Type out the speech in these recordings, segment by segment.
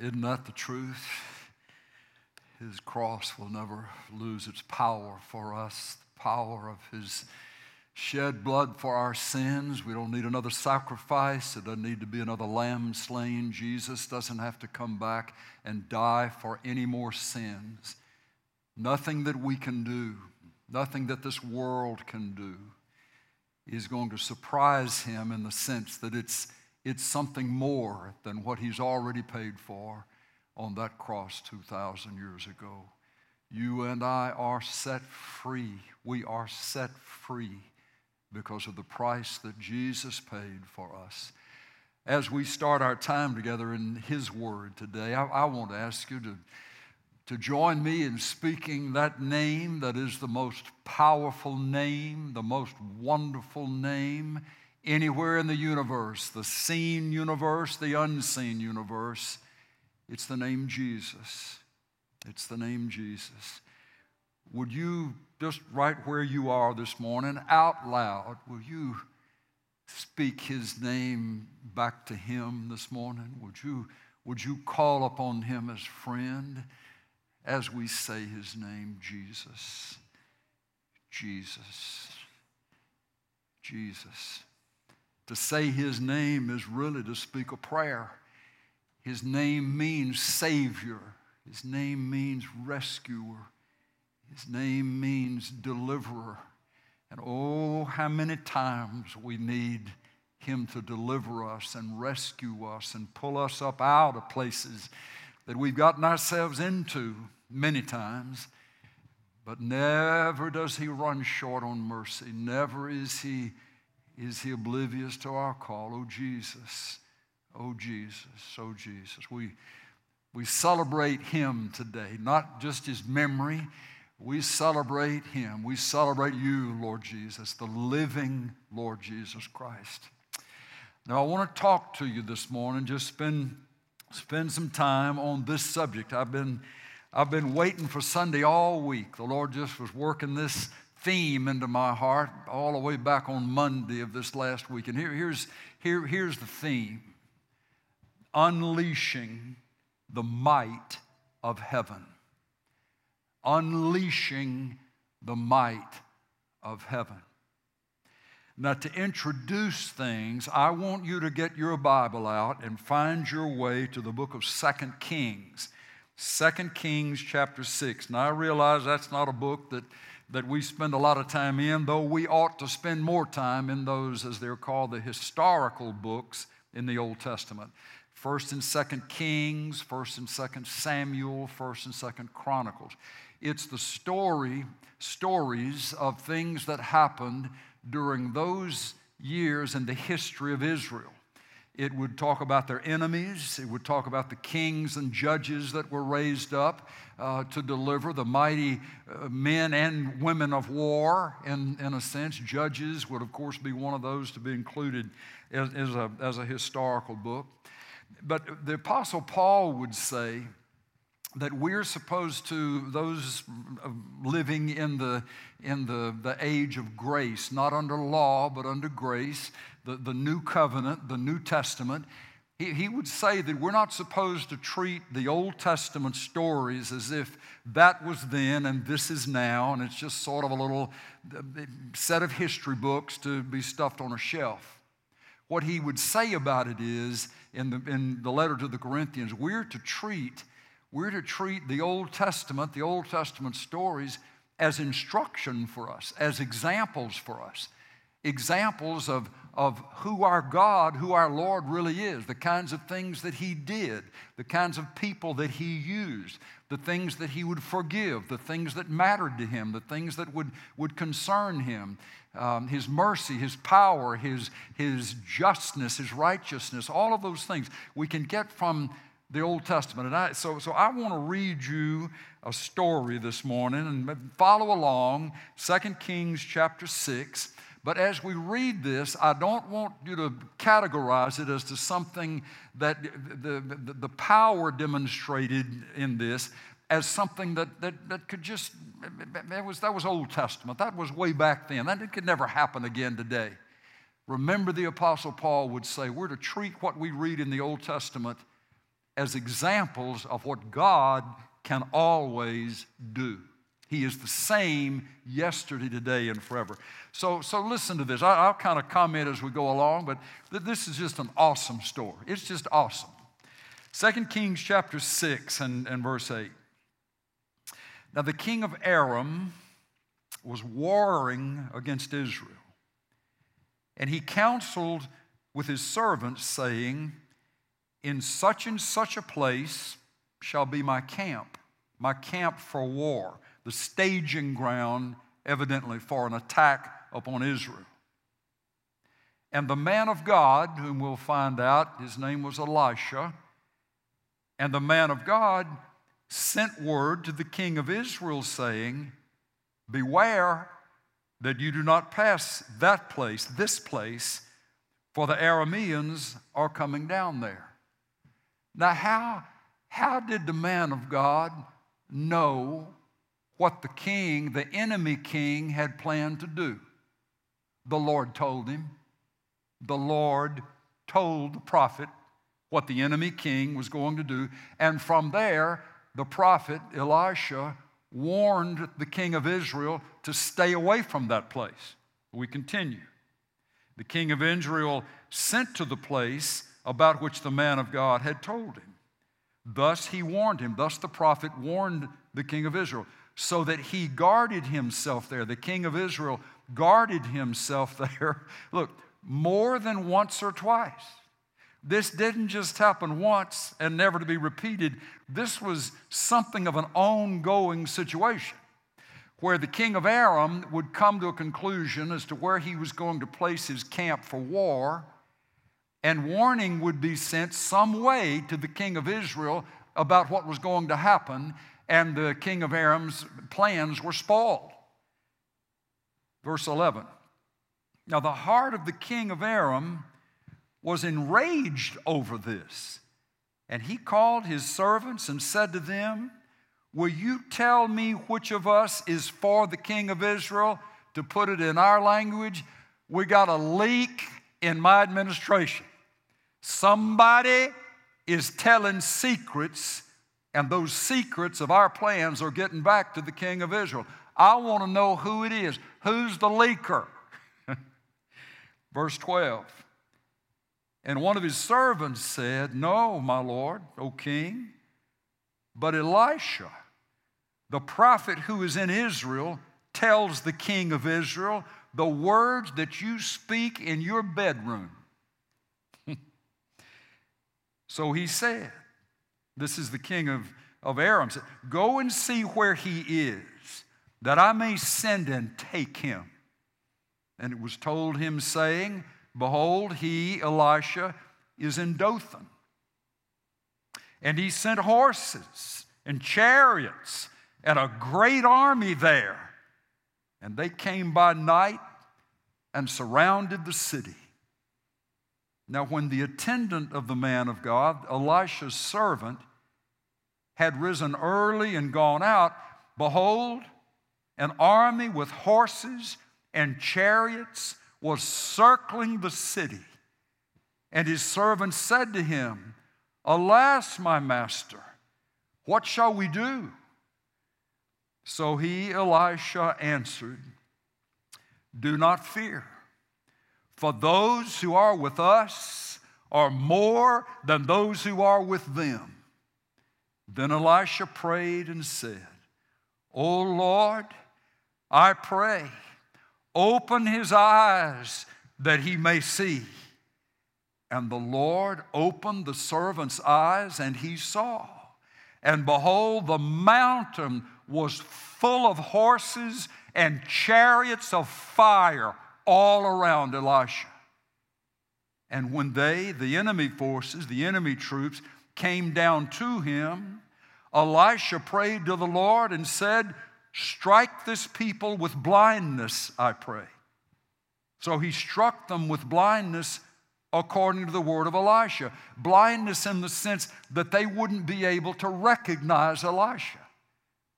Isn't that the truth? His cross will never lose its power for us, the power of His shed blood for our sins. We don't need another sacrifice. It doesn't need to be another lamb slain. Jesus doesn't have to come back and die for any more sins. Nothing that we can do, nothing that this world can do, is going to surprise him in the sense that it's, it's something more than what he's already paid for on that cross 2,000 years ago. You and I are set free. We are set free because of the price that Jesus paid for us. As we start our time together in His Word today, I, I, want to ask you to, to join me in speaking that name that is the most powerful name, the most wonderful name anywhere in the universe the seen universe, the unseen universe. It's the name Jesus. It's the name Jesus. Would you just right where you are this morning, out loud, will you speak his name back to him this morning? Would you, would you call upon him as friend as we say his name, Jesus? Jesus. Jesus. To say his name is really to speak a prayer. His name means Savior, his name means rescuer. His name means deliverer. And oh, how many times we need him to deliver us and rescue us and pull us up out of places that we've gotten ourselves into many times. But never does he run short on mercy. Never is he, is he oblivious to our call. Oh, Jesus. Oh, Jesus. Oh, Jesus. We, we celebrate him today, not just his memory we celebrate him. We celebrate you, Lord Jesus, the living Lord Jesus Christ. Now, I want to talk to you this morning, just spend, spend some time on this subject. I've been, I've been waiting for Sunday all week. The Lord just was working this theme into my heart all the way back on Monday of this last week. And here, here's, here, here's the theme Unleashing the Might of Heaven unleashing the might of heaven. Now, to introduce things, I want you to get your Bible out and find your way to the book of Second Kings. Second Kings chapter 6. Now, I realize that's not a book that, that we spend a lot of time in, though we ought to spend more time in those, as they're called, the historical books in the Old Testament. First and Second Kings, First and Second Samuel, First and Second Chronicles. It's the story, stories of things that happened during those years in the history of Israel. It would talk about their enemies. It would talk about the kings and judges that were raised up uh, to deliver, the mighty uh, men and women of war, in, in a sense. Judges would, of course, be one of those to be included as, as, a, as a historical book. But the Apostle Paul would say, that we're supposed to, those living in the, in the, the age of grace, not under law, but under grace, the, the new covenant, the New Testament, he, he would say that we're not supposed to treat the Old Testament stories as if that was then and this is now, and it's just sort of a little uh, set of history books to be stuffed on a shelf. What he would say about it is, in the, in the letter to the Corinthians, we're to treat we're to treat the Old Testament, the Old Testament stories, as instruction for us, as examples for us. Examples of, of who our God, who our Lord really is, the kinds of things that He did, the kinds of people that He used, the things that He would forgive, the things that mattered to Him, the things that would, would concern Him, um, His mercy, His power, His, His justness, His righteousness, all of those things we can get from the Old Testament. And I, so, so I want to read you a story this morning and follow along, 2 Kings chapter 6. But as we read this, I don't want you to categorize it as to something that the, the, the power demonstrated in this as something that, that, that could just, that was, that was Old Testament. That was way back then. That it could never happen again today. Remember, the Apostle Paul would say, we're to treat what we read in the Old Testament as examples of what God can always do. He is the same yesterday, today, and forever. So, so listen to this. I, will kind of comment as we go along, but th- this is just an awesome story. It's just awesome. 2 Kings chapter 6 and, and verse 8. Now, the king of Aram was warring against Israel, and he counseled with his servants, saying, In such and such a place shall be my camp, my camp for war the staging ground, evidently, for an attack upon Israel. And the man of God, whom we'll find out, his name was Elisha, and the man of God sent word to the king of Israel saying, Beware that you do not pass that place, this place, for the Arameans are coming down there. Now, how, how did the man of God know what the king, the enemy king, had planned to do. The Lord told him. The Lord told the prophet what the enemy king was going to do. And from there, the prophet Elisha warned the king of Israel to stay away from that place. We continue. The king of Israel sent to the place about which the man of God had told him. Thus he warned him. Thus the prophet warned the king of Israel so that he guarded himself there. The king of Israel guarded himself there, look, more than once or twice. This didn't just happen once and never to be repeated. This was something of an ongoing situation where the king of Aram would come to a conclusion as to where he was going to place his camp for war, and warning would be sent some way to the king of Israel about what was going to happen, and the king of Aram's plans were spoiled. Verse 11. Now, the heart of the king of Aram was enraged over this. And he called his servants and said to them, Will you tell me which of us is for the king of Israel? To put it in our language, we got a leak in my administration. Somebody is telling secrets and those secrets of our plans are getting back to the king of Israel. I want to know who it is. Who's the leaker? Verse 12. And one of his servants said, No, my lord, O king, but Elisha, the prophet who is in Israel, tells the king of Israel the words that you speak in your bedroom. So he said, this is the king of, of Aram. Said, Go and see where he is, that I may send and take him. And it was told him, saying, Behold, he, Elisha, is in Dothan. And he sent horses and chariots and a great army there. And they came by night and surrounded the city. Now, when the attendant of the man of God, Elisha's servant, had risen early and gone out, behold, an army with horses and chariots was circling the city. And his servant said to him, Alas, my master, what shall we do? So he, Elisha, answered, Do not fear, for those who are with us are more than those who are with them. Then Elisha prayed and said, O Lord, I pray, open his eyes that he may see. And the Lord opened the servant's eyes, and he saw. And behold, the mountain was full of horses and chariots of fire all around Elisha. And when they, the enemy forces, the enemy troops, came down to him, Elisha prayed to the Lord and said, Strike this people with blindness, I pray. So he struck them with blindness according to the word of Elisha. Blindness in the sense that they wouldn't be able to recognize Elisha,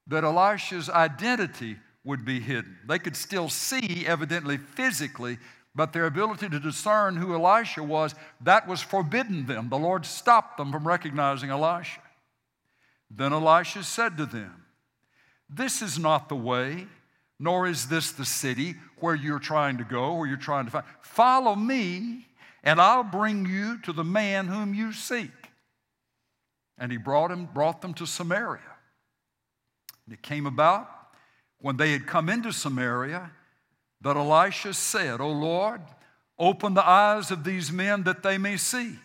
that Elisha's identity would be hidden. They could still see, evidently physically, but their ability to discern who Elisha was, that was forbidden them. The Lord stopped them from recognizing Elisha. Then Elisha said to them, This is not the way, nor is this the city where you're trying to go, where you're trying to find. Follow me, and I'll bring you to the man whom you seek. And he brought him, brought them to Samaria. And it came about when they had come into Samaria that Elisha said, O Lord, open the eyes of these men that they may see.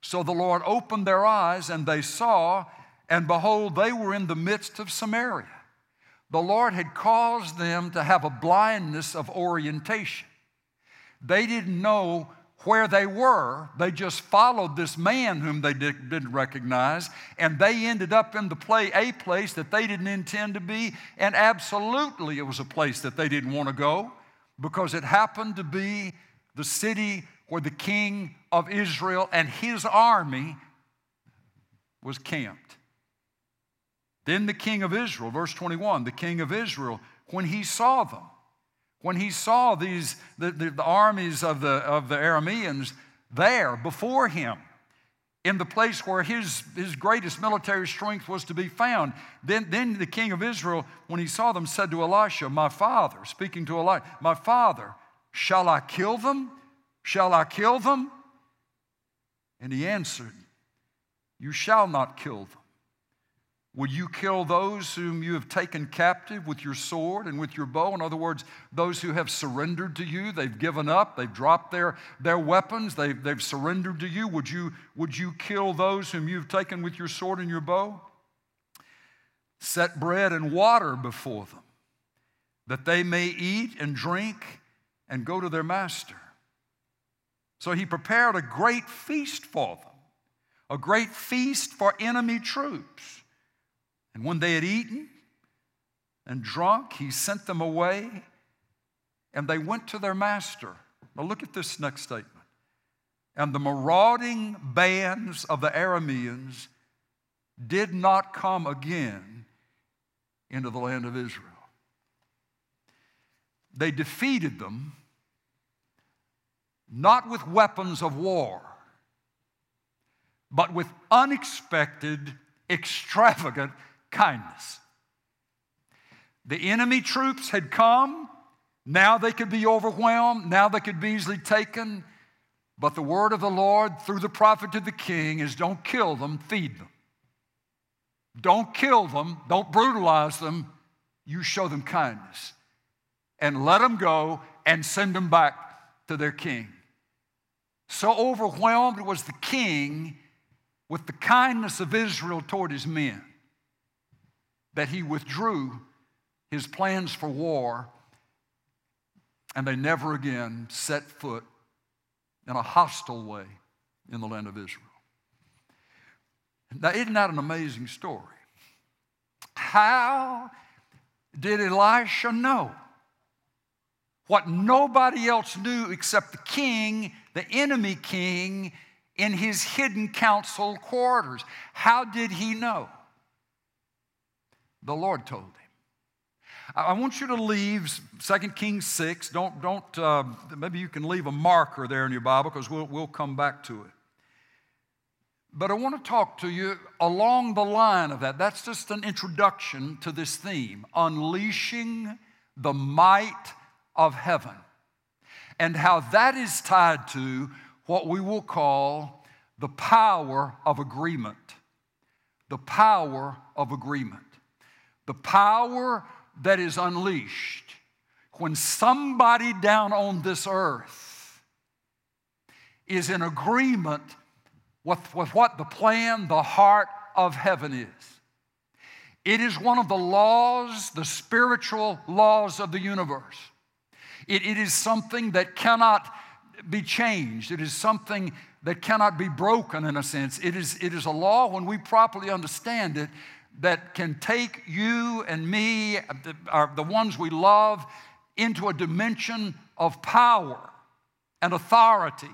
So the Lord opened their eyes, and they saw, and behold, they were in the midst of Samaria. The Lord had caused them to have a blindness of orientation. They didn't know where they were. They just followed this man whom they did, not recognize, and they ended up in the play, a place that they didn't intend to be, and absolutely it was a place that they didn't want to go because it happened to be the city where the king of Israel and his army was camped. Then the king of Israel, verse 21, the king of Israel, when he saw them, when he saw these, the, the, the armies of the, of the Arameans there before him, in the place where his, his greatest military strength was to be found. Then, then the king of Israel, when he saw them, said to Elisha, My father, speaking to Elisha, My father, shall I kill them? Shall I kill them? And he answered, You shall not kill them. Will you kill those whom you have taken captive with your sword and with your bow? In other words, those who have surrendered to you, they've given up, they've dropped their, their weapons, they've, they've surrendered to you. Would, you. would you kill those whom you've taken with your sword and your bow? Set bread and water before them, that they may eat and drink and go to their master. So he prepared a great feast for them, a great feast for enemy troops. And when they had eaten and drunk, he sent them away, and they went to their master. Now, look at this next statement. And the marauding bands of the Arameans did not come again into the land of Israel. They defeated them not with weapons of war, but with unexpected, extravagant kindness. The enemy troops had come. Now they could be overwhelmed. Now they could be easily taken. But the word of the Lord through the prophet to the king is don't kill them, feed them. Don't kill them, don't brutalize them. You show them kindness. And let them go and send them back to their king. So overwhelmed was the king with the kindness of Israel toward his men that he withdrew his plans for war and they never again set foot in a hostile way in the land of Israel. Now, isn't that an amazing story? How did Elisha know what nobody else knew except the king, the enemy king, in his hidden council quarters? How did he know? The Lord told him. I want you to leave 2 Kings 6. Don't, don't uh, maybe you can leave a marker there in your Bible because we'll, we'll come back to it. But I want to talk to you along the line of that. That's just an introduction to this theme unleashing the might of heaven, and how that is tied to what we will call the power of agreement. The power of agreement. The power that is unleashed when somebody down on this earth is in agreement with, with what the plan, the heart of heaven is. It is one of the laws, the spiritual laws of the universe. It, it is something that cannot be changed. It is something that cannot be broken in a sense. It is, it is a law, when we properly understand it, that can take you and me, the, the ones we love, into a dimension of power and authority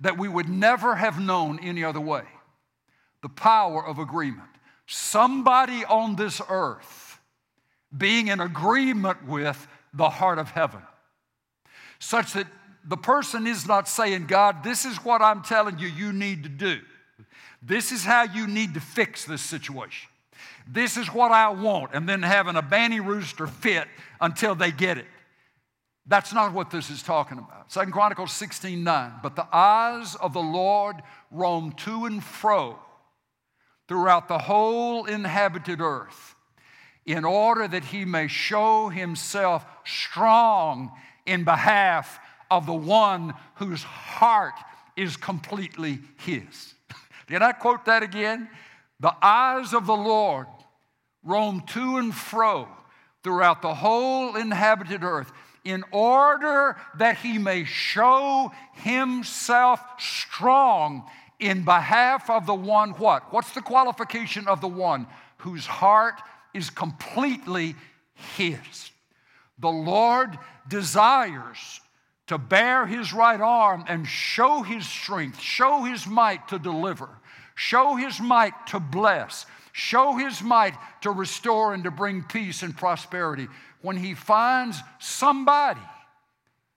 that we would never have known any other way. The power of agreement. Somebody on this earth being in agreement with the heart of heaven, such that the person is not saying, God, this is what I'm telling you you need to do. This is how you need to fix this situation. This is what I want, and then having a banny rooster fit until they get it. That's not what this is talking about. Second Chronicles 16 9. But the eyes of the Lord roam to and fro throughout the whole inhabited earth in order that he may show himself strong in behalf of the one whose heart is completely his. Did I quote that again? The eyes of the Lord roam to and fro throughout the whole inhabited earth in order that he may show himself strong in behalf of the one what? What's the qualification of the one whose heart is completely his? The Lord desires to bear his right arm and show his strength, show his might to deliver, show his might to bless, show his might to restore and to bring peace and prosperity. When he finds somebody,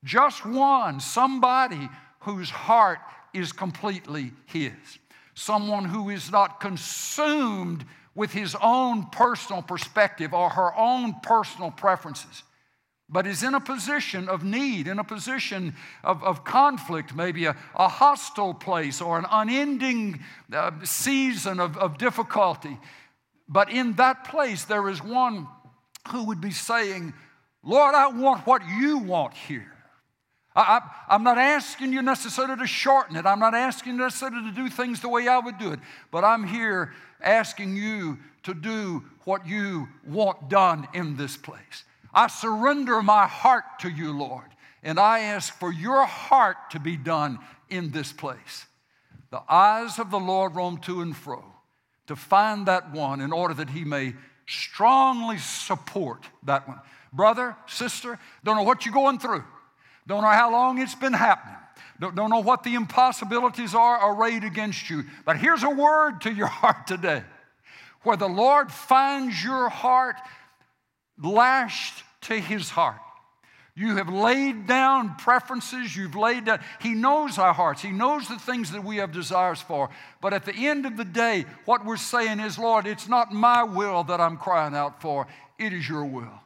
just one, somebody whose heart is completely his, someone who is not consumed with his own personal perspective or her own personal preferences but is in a position of need, in a position of, of conflict, maybe a, a hostile place or an unending uh, season of, of difficulty. But in that place, there is one who would be saying, Lord, I want what you want here. I, am not asking you necessarily to shorten it. I'm not asking you necessarily to do things the way I would do it. But I'm here asking you to do what you want done in this place. I surrender my heart to you, Lord, and I ask for your heart to be done in this place. The eyes of the Lord roam to and fro to find that one in order that he may strongly support that one. Brother, sister, don't know what you're going through, don't know how long it's been happening. Don't, don't know what the impossibilities are arrayed against you. But here's a word to your heart today. Where the Lord finds your heart lashed to his heart. You have laid down preferences, you've laid down, He knows our hearts, He knows the things that we have desires for. But at the end of the day, what we're saying is, Lord, it's not my will that I'm crying out for, it is your will.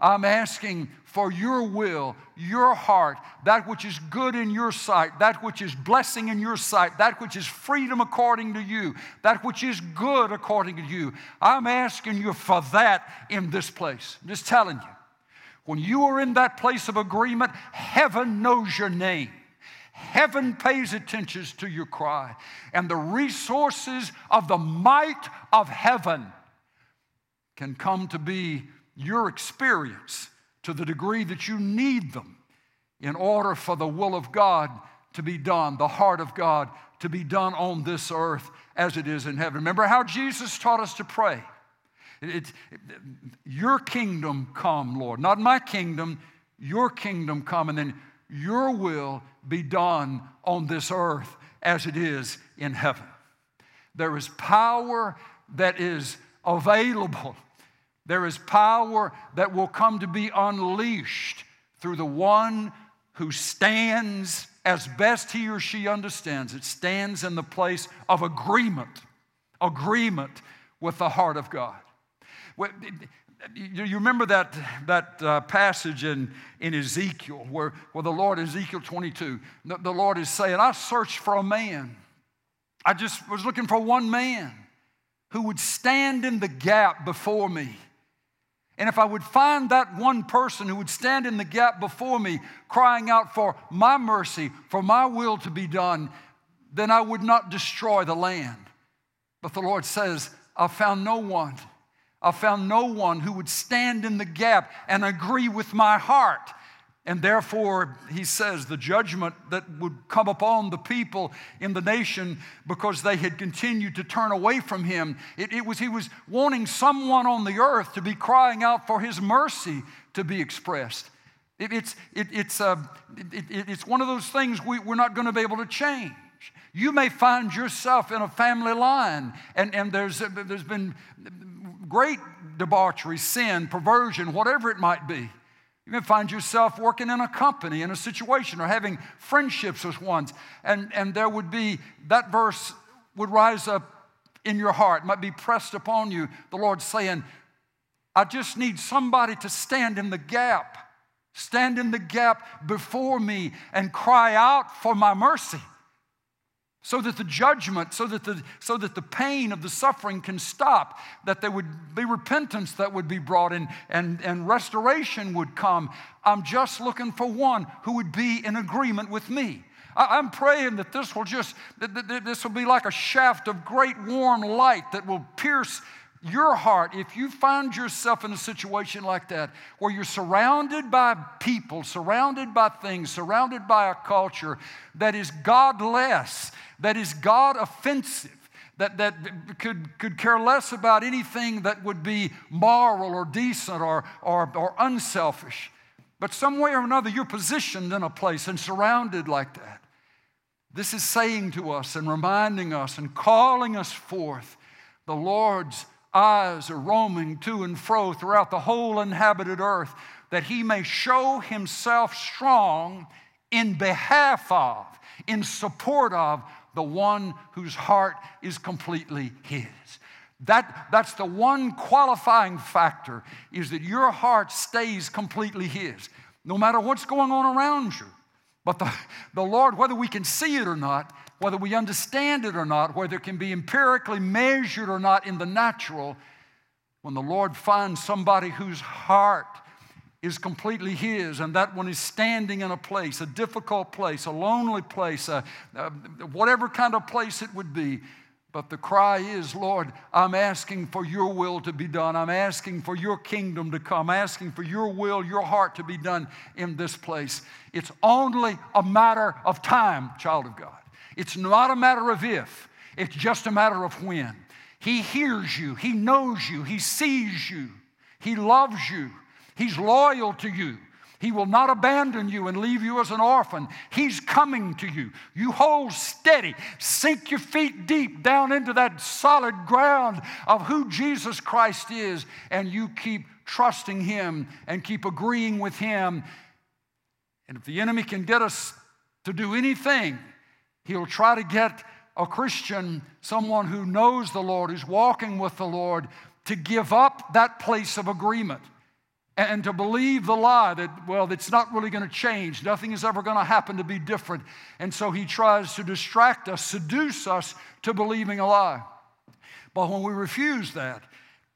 I'm asking for your will, your heart, that which is good in your sight, that which is blessing in your sight, that which is freedom according to you, that which is good according to you. I'm asking you for that in this place. I'm just telling you. When you are in that place of agreement, heaven knows your name. Heaven pays attention to your cry. And the resources of the might of heaven can come to be your experience to the degree that you need them in order for the will of God to be done, the heart of God to be done on this earth as it is in heaven. Remember how Jesus taught us to pray. It, it, your kingdom come, Lord. Not my kingdom, your kingdom come, and then your will be done on this earth as it is in heaven. There is power that is available there is power that will come to be unleashed through the one who stands as best he or she understands it, stands in the place of agreement, agreement with the heart of God. You remember that, that uh, passage in, in Ezekiel where, where the Lord, Ezekiel 22, the, the Lord is saying, I searched for a man. I just was looking for one man who would stand in the gap before me and if I would find that one person who would stand in the gap before me, crying out for my mercy, for my will to be done, then I would not destroy the land. But the Lord says, I found no one. I found no one who would stand in the gap and agree with my heart. And therefore, he says, the judgment that would come upon the people in the nation because they had continued to turn away from him, it, it, was, he was wanting someone on the earth to be crying out for his mercy to be expressed. It, it's, it's, uh, it's one of those things we, we're not going to be able to change. You may find yourself in a family line, and, and there's, there's been great debauchery, sin, perversion, whatever it might be. You may find yourself working in a company, in a situation, or having friendships with ones, and, and there would be that verse would rise up in your heart, might be pressed upon you. The Lord saying, I just need somebody to stand in the gap, stand in the gap before me and cry out for my mercy so that the judgment, so that the, so that the pain of the suffering can stop, that there would be repentance that would be brought in and, and restoration would come. I'm just looking for one who would be in agreement with me. I, am praying that this will just, that, that this will be like a shaft of great warm light that will pierce your heart, if you find yourself in a situation like that, where you're surrounded by people, surrounded by things, surrounded by a culture that is godless, that is God offensive, that, that could, could care less about anything that would be moral or decent or, or, or unselfish, but some way or another you're positioned in a place and surrounded like that. This is saying to us and reminding us and calling us forth the Lord's eyes are roaming to and fro throughout the whole inhabited earth, that he may show himself strong in behalf of, in support of the one whose heart is completely his. That, that's the one qualifying factor is that your heart stays completely his, no matter what's going on around you. But the, the Lord, whether we can see it or not, whether we understand it or not, whether it can be empirically measured or not in the natural, when the Lord finds somebody whose heart is completely His, and that one is standing in a place, a difficult place, a lonely place, a, a, whatever kind of place it would be. But the cry is, Lord, I'm asking for your will to be done. I'm asking for your kingdom to come. I'm asking for your will, your heart to be done in this place. It's only a matter of time, child of God. It's not a matter of if, it's just a matter of when. He hears you, He knows you, He sees you, He loves you, He's loyal to you. He will not abandon you and leave you as an orphan. He's coming to you. You hold steady, sink your feet deep down into that solid ground of who Jesus Christ is, and you keep trusting Him and keep agreeing with Him. And if the enemy can get us to do anything, He'll try to get a Christian, someone who knows the Lord, who's walking with the Lord, to give up that place of agreement and to believe the lie that, well, it's not really going to change. Nothing is ever going to happen to be different. And so he tries to distract us, seduce us to believing a lie. But when we refuse that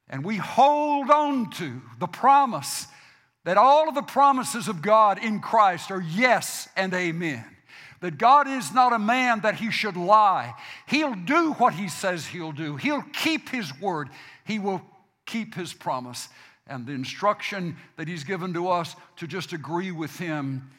and we hold on to the promise that all of the promises of God in Christ are yes and amen, that God is not a man that he should lie. He'll do what he says he'll do, he'll keep his word, he will keep his promise. And the instruction that he's given to us to just agree with him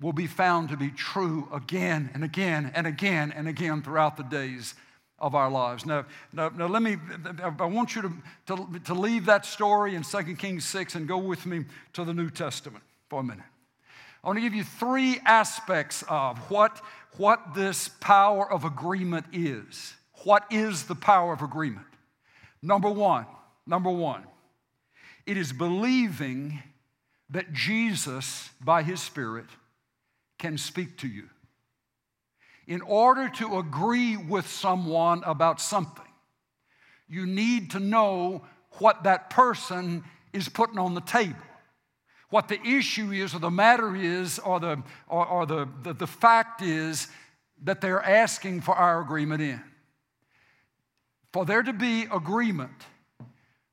will be found to be true again and again and again and again throughout the days of our lives. Now, now, now let me, I want you to, to, to leave that story in 2 Kings 6 and go with me to the New Testament for a minute. I want to give you three aspects of what, what this power of agreement is. What is the power of agreement? Number one, number one, it is believing that Jesus, by his Spirit, can speak to you. In order to agree with someone about something, you need to know what that person is putting on the table what the issue is or the matter is or the, or, or the, the, the fact is that they're asking for our agreement in. For there to be agreement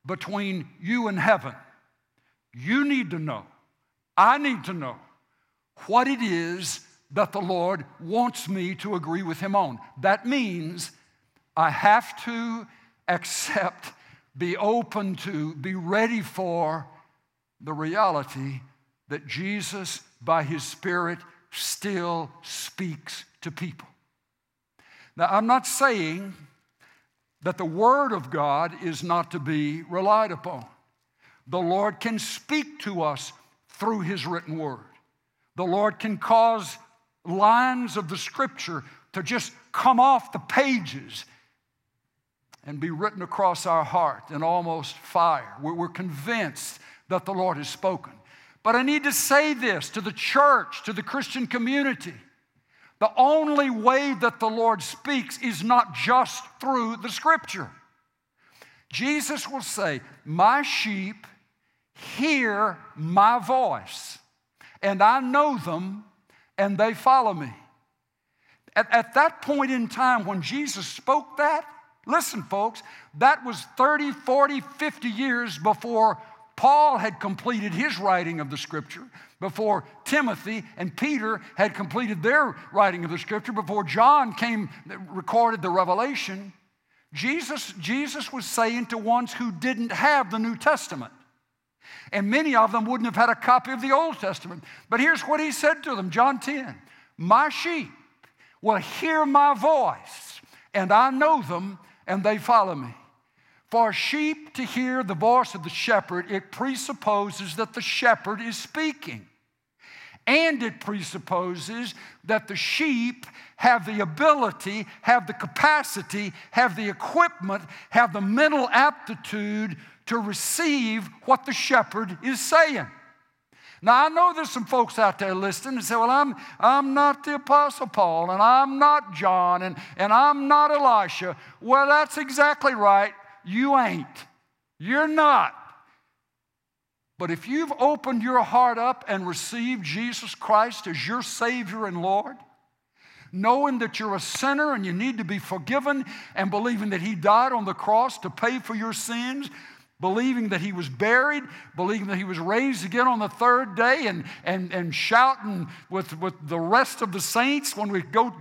between you and heaven, you need to know, I need to know what it is that the Lord wants me to agree with Him on. That means I have to accept, be open to, be ready for the reality that Jesus, by his Spirit, still speaks to people. Now, I'm not saying that the Word of God is not to be relied upon. The Lord can speak to us through His written Word. The Lord can cause lines of the Scripture to just come off the pages and be written across our heart in almost fire. We're convinced that the Lord has spoken. But I need to say this to the church, to the Christian community. The only way that the Lord speaks is not just through the scripture. Jesus will say, My sheep hear my voice, and I know them, and they follow me. At, at that point in time, when Jesus spoke that, listen, folks, that was 30, 40, 50 years before Paul had completed his writing of the scripture, before Timothy and Peter had completed their writing of the scripture, before John came, recorded the revelation. Jesus, Jesus was saying to ones who didn't have the New Testament, and many of them wouldn't have had a copy of the Old Testament. But here's what he said to them John 10 My sheep will hear my voice, and I know them, and they follow me. For sheep to hear the voice of the shepherd, it presupposes that the shepherd is speaking. And it presupposes that the sheep have the ability, have the capacity, have the equipment, have the mental aptitude to receive what the shepherd is saying. Now, I know there's some folks out there listening and say, Well, I'm, I'm not the Apostle Paul, and I'm not John, and, and I'm not Elisha. Well, that's exactly right. You ain't. You're not. But if you've opened your heart up and received Jesus Christ as your Savior and Lord, knowing that you're a sinner and you need to be forgiven, and believing that He died on the cross to pay for your sins, believing that he was buried, believing that he was raised again on the third day, and, and, and shouting with, with the rest of the saints when we go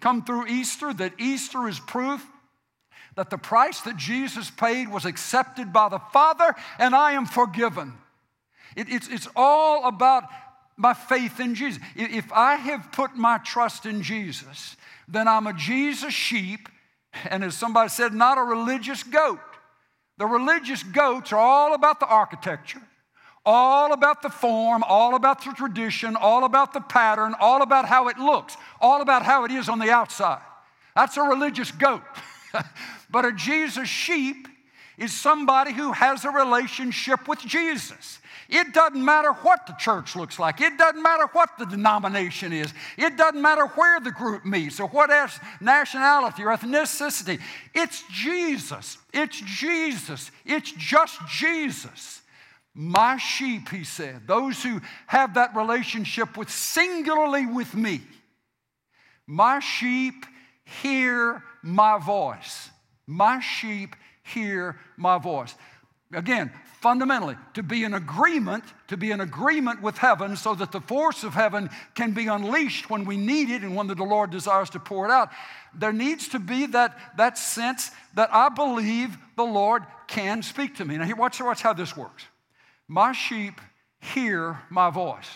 come through Easter that Easter is proof that the price that Jesus paid was accepted by the Father, and I am forgiven. It, it's, it's all about my faith in Jesus. If I have put my trust in Jesus, then I'm a Jesus sheep, and as somebody said, not a religious goat. The religious goats are all about the architecture, all about the form, all about the tradition, all about the pattern, all about how it looks, all about how it is on the outside. That's a religious goat. but a Jesus sheep is somebody who has a relationship with Jesus. It doesn't matter what the church looks like. It doesn't matter what the denomination is. It doesn't matter where the group meets or what nationality or ethnicity. It's Jesus. It's Jesus. It's just Jesus. My sheep, he said, those who have that relationship with singularly with me, my sheep hear my voice. My sheep hear my voice. Again, fundamentally, to be in agreement, to be in agreement with heaven so that the force of heaven can be unleashed when we need it and when the Lord desires to pour it out, there needs to be that, that sense that I believe the Lord can speak to me. Now, watch, watch how this works. My sheep hear my voice.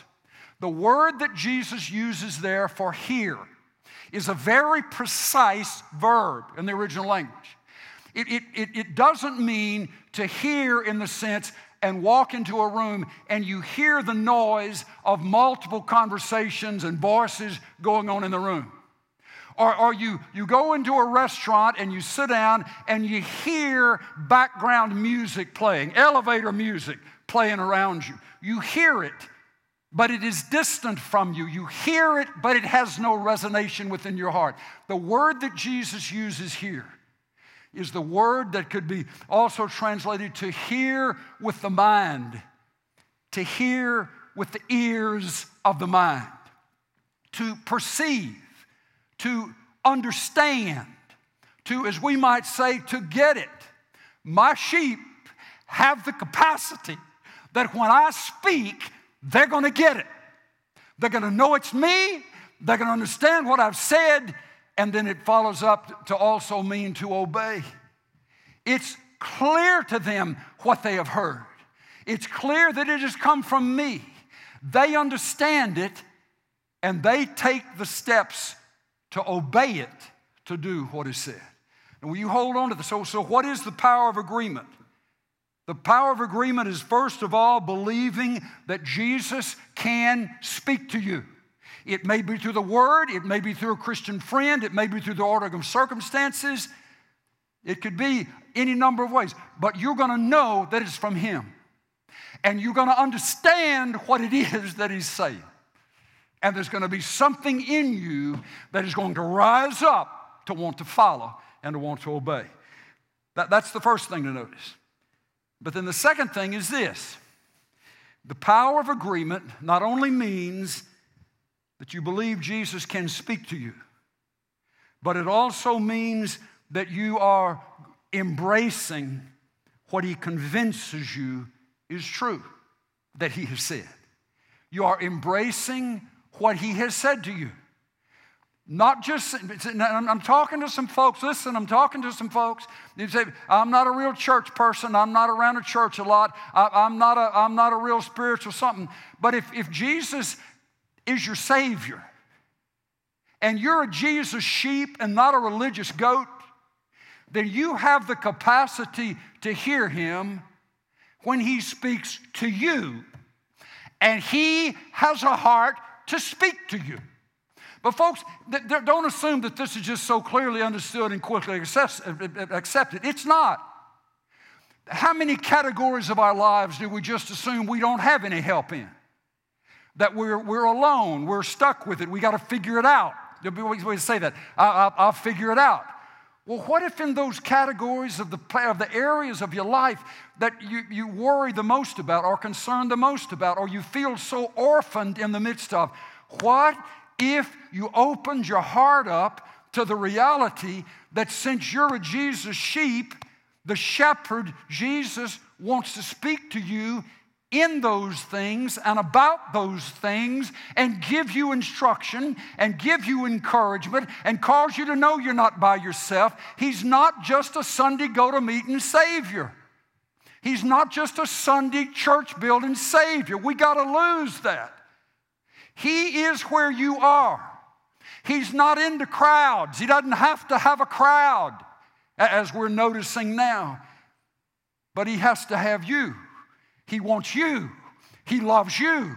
The word that Jesus uses there for hear is a very precise verb in the original language. It, it, it, it doesn't mean to hear in the sense and walk into a room and you hear the noise of multiple conversations and voices going on in the room. Or, or you, you go into a restaurant and you sit down and you hear background music playing, elevator music playing around you. You hear it, but it is distant from you. You hear it, but it has no resonation within your heart. The word that Jesus uses here is the word that could be also translated to hear with the mind, to hear with the ears of the mind, to perceive, to understand, to, as we might say, to get it. My sheep have the capacity that when I speak, they're going to get it. They're going to know it's me, they're going to understand what I've said, and then it follows up to also mean to obey. It's clear to them what they have heard. It's clear that it has come from me. They understand it and they take the steps to obey it to do what is said. And will you hold on to this? So, so what is the power of agreement? The power of agreement is first of all believing that Jesus can speak to you. It may be through the word, it may be through a Christian friend, it may be through the order of circumstances. It could be any number of ways, but you're going to know that it's from Him. and you're going to understand what it is that he's saying. And there's going to be something in you that is going to rise up to want to follow and to want to obey. That, that's the first thing to notice. But then the second thing is this the power of agreement not only means that you believe Jesus can speak to you, but it also means that you are embracing what he convinces you is true that he has said. You are embracing what he has said to you. Not just, I'm talking to some folks, listen, I'm talking to some folks. You say, I'm not a real church person. I'm not around a church a lot. I, am not a, I'm not a real spiritual something. But if, if Jesus is your Savior and you're a Jesus sheep and not a religious goat, then you have the capacity to hear Him when He speaks to you. And He has a heart to speak to you. But, folks, don't assume that this is just so clearly understood and quickly accepted. It's not. How many categories of our lives do we just assume we don't have any help in? That we're, we're alone, we're stuck with it, we got to figure it out. There'll be ways to say that, I'll, I'll figure it out. Well, what if in those categories of the, of the areas of your life that you, you worry the most about, or concern the most about, or you feel so orphaned in the midst of, what if you opened your heart up to the reality that since you're a Jesus sheep, the shepherd, Jesus, wants to speak to you in those things and about those things and give you instruction and give you encouragement and cause you to know you're not by yourself. He's not just a Sunday go to meeting Savior. He's not just a Sunday church building Savior. We got to lose that. He is where you are. He's not into crowds. He doesn't have to have a crowd, as we're noticing now. But He has to have you. He wants you. He loves you.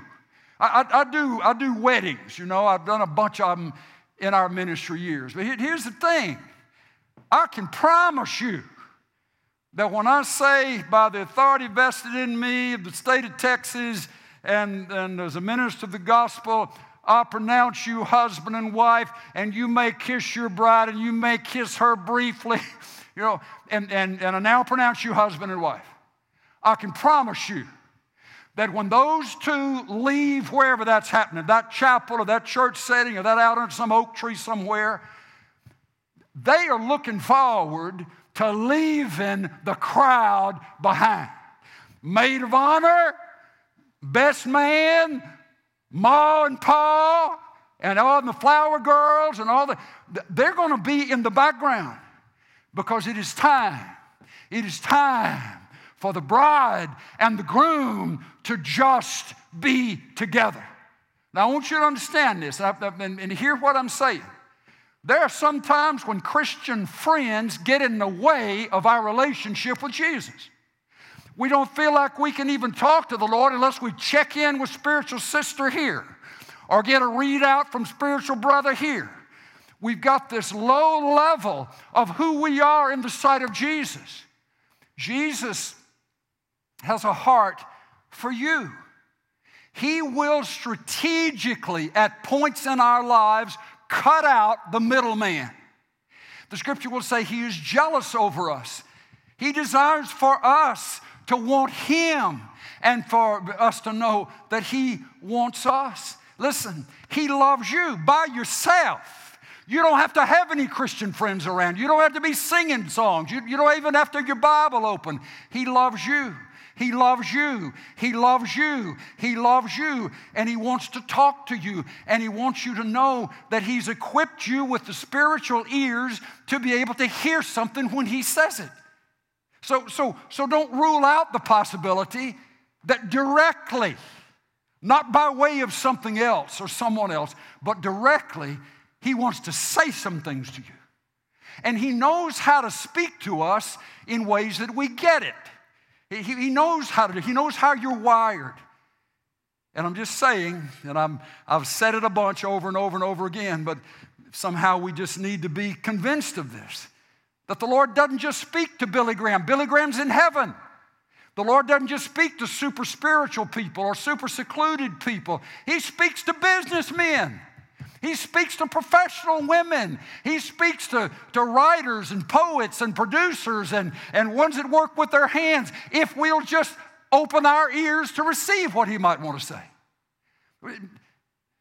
I, I, I, do, I do weddings, you know, I've done a bunch of them in our ministry years. But here's the thing I can promise you that when I say, by the authority vested in me of the state of Texas, and, and as a minister of the gospel, I pronounce you husband and wife, and you may kiss your bride and you may kiss her briefly, you know, and, and, and I now pronounce you husband and wife. I can promise you that when those two leave wherever that's happening, that chapel or that church setting or that out under some oak tree somewhere, they are looking forward to leaving the crowd behind. Maid of honor, best man, Ma and Pa, and all the flower girls and all the, they're going to be in the background because it is time. It is time for the bride and the groom to just be together. Now, I want you to understand this and, hear what I'm saying. There are some times when Christian friends get in the way of our relationship with Jesus. We don't feel like we can even talk to the Lord unless we check in with spiritual sister here or get a readout from spiritual brother here. We've got this low level of who we are in the sight of Jesus. Jesus has a heart for you. He will strategically, at points in our lives, cut out the middleman. The scripture will say he is jealous over us. He desires for us to want Him and for us to know that He wants us. Listen, He loves you by yourself. You don't have to have any Christian friends around. You don't have to be singing songs. You, you don't even have to have your Bible open. He loves you. He loves you. He loves you. He loves you. And He wants to talk to you. And He wants you to know that He's equipped you with the spiritual ears to be able to hear something when He says it. So, so, so don't rule out the possibility that directly, not by way of something else or someone else, but directly, He wants to say some things to you. And He knows how to speak to us in ways that we get it. He, he knows how to do He knows how you're wired. And I'm just saying, and I'm, I've said it a bunch over and over and over again, but somehow we just need to be convinced of this that the Lord doesn't just speak to Billy Graham, Billy Graham's in heaven. The Lord doesn't just speak to super spiritual people or super secluded people, He speaks to businessmen. He speaks to professional women. He speaks to, to writers and poets and producers and, and ones that work with their hands if we'll just open our ears to receive what He might want to say.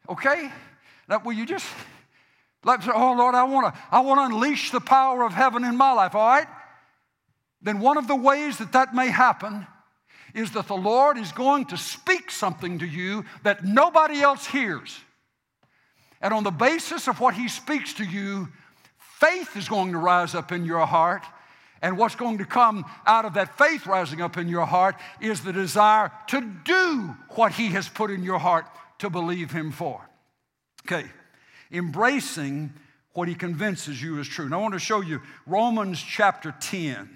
Okay? Now, will you just, like, oh Lord, I want to I want to unleash the power of heaven in my life, all right? Then one of the ways that that may happen is that the Lord is going to speak something to you that nobody else hears. And on the basis of what He speaks to you, faith is going to rise up in your heart. And what's going to come out of that faith rising up in your heart is the desire to do what He has put in your heart to believe Him for. Okay, embracing what He convinces you is true. Now I want to show you Romans chapter 10,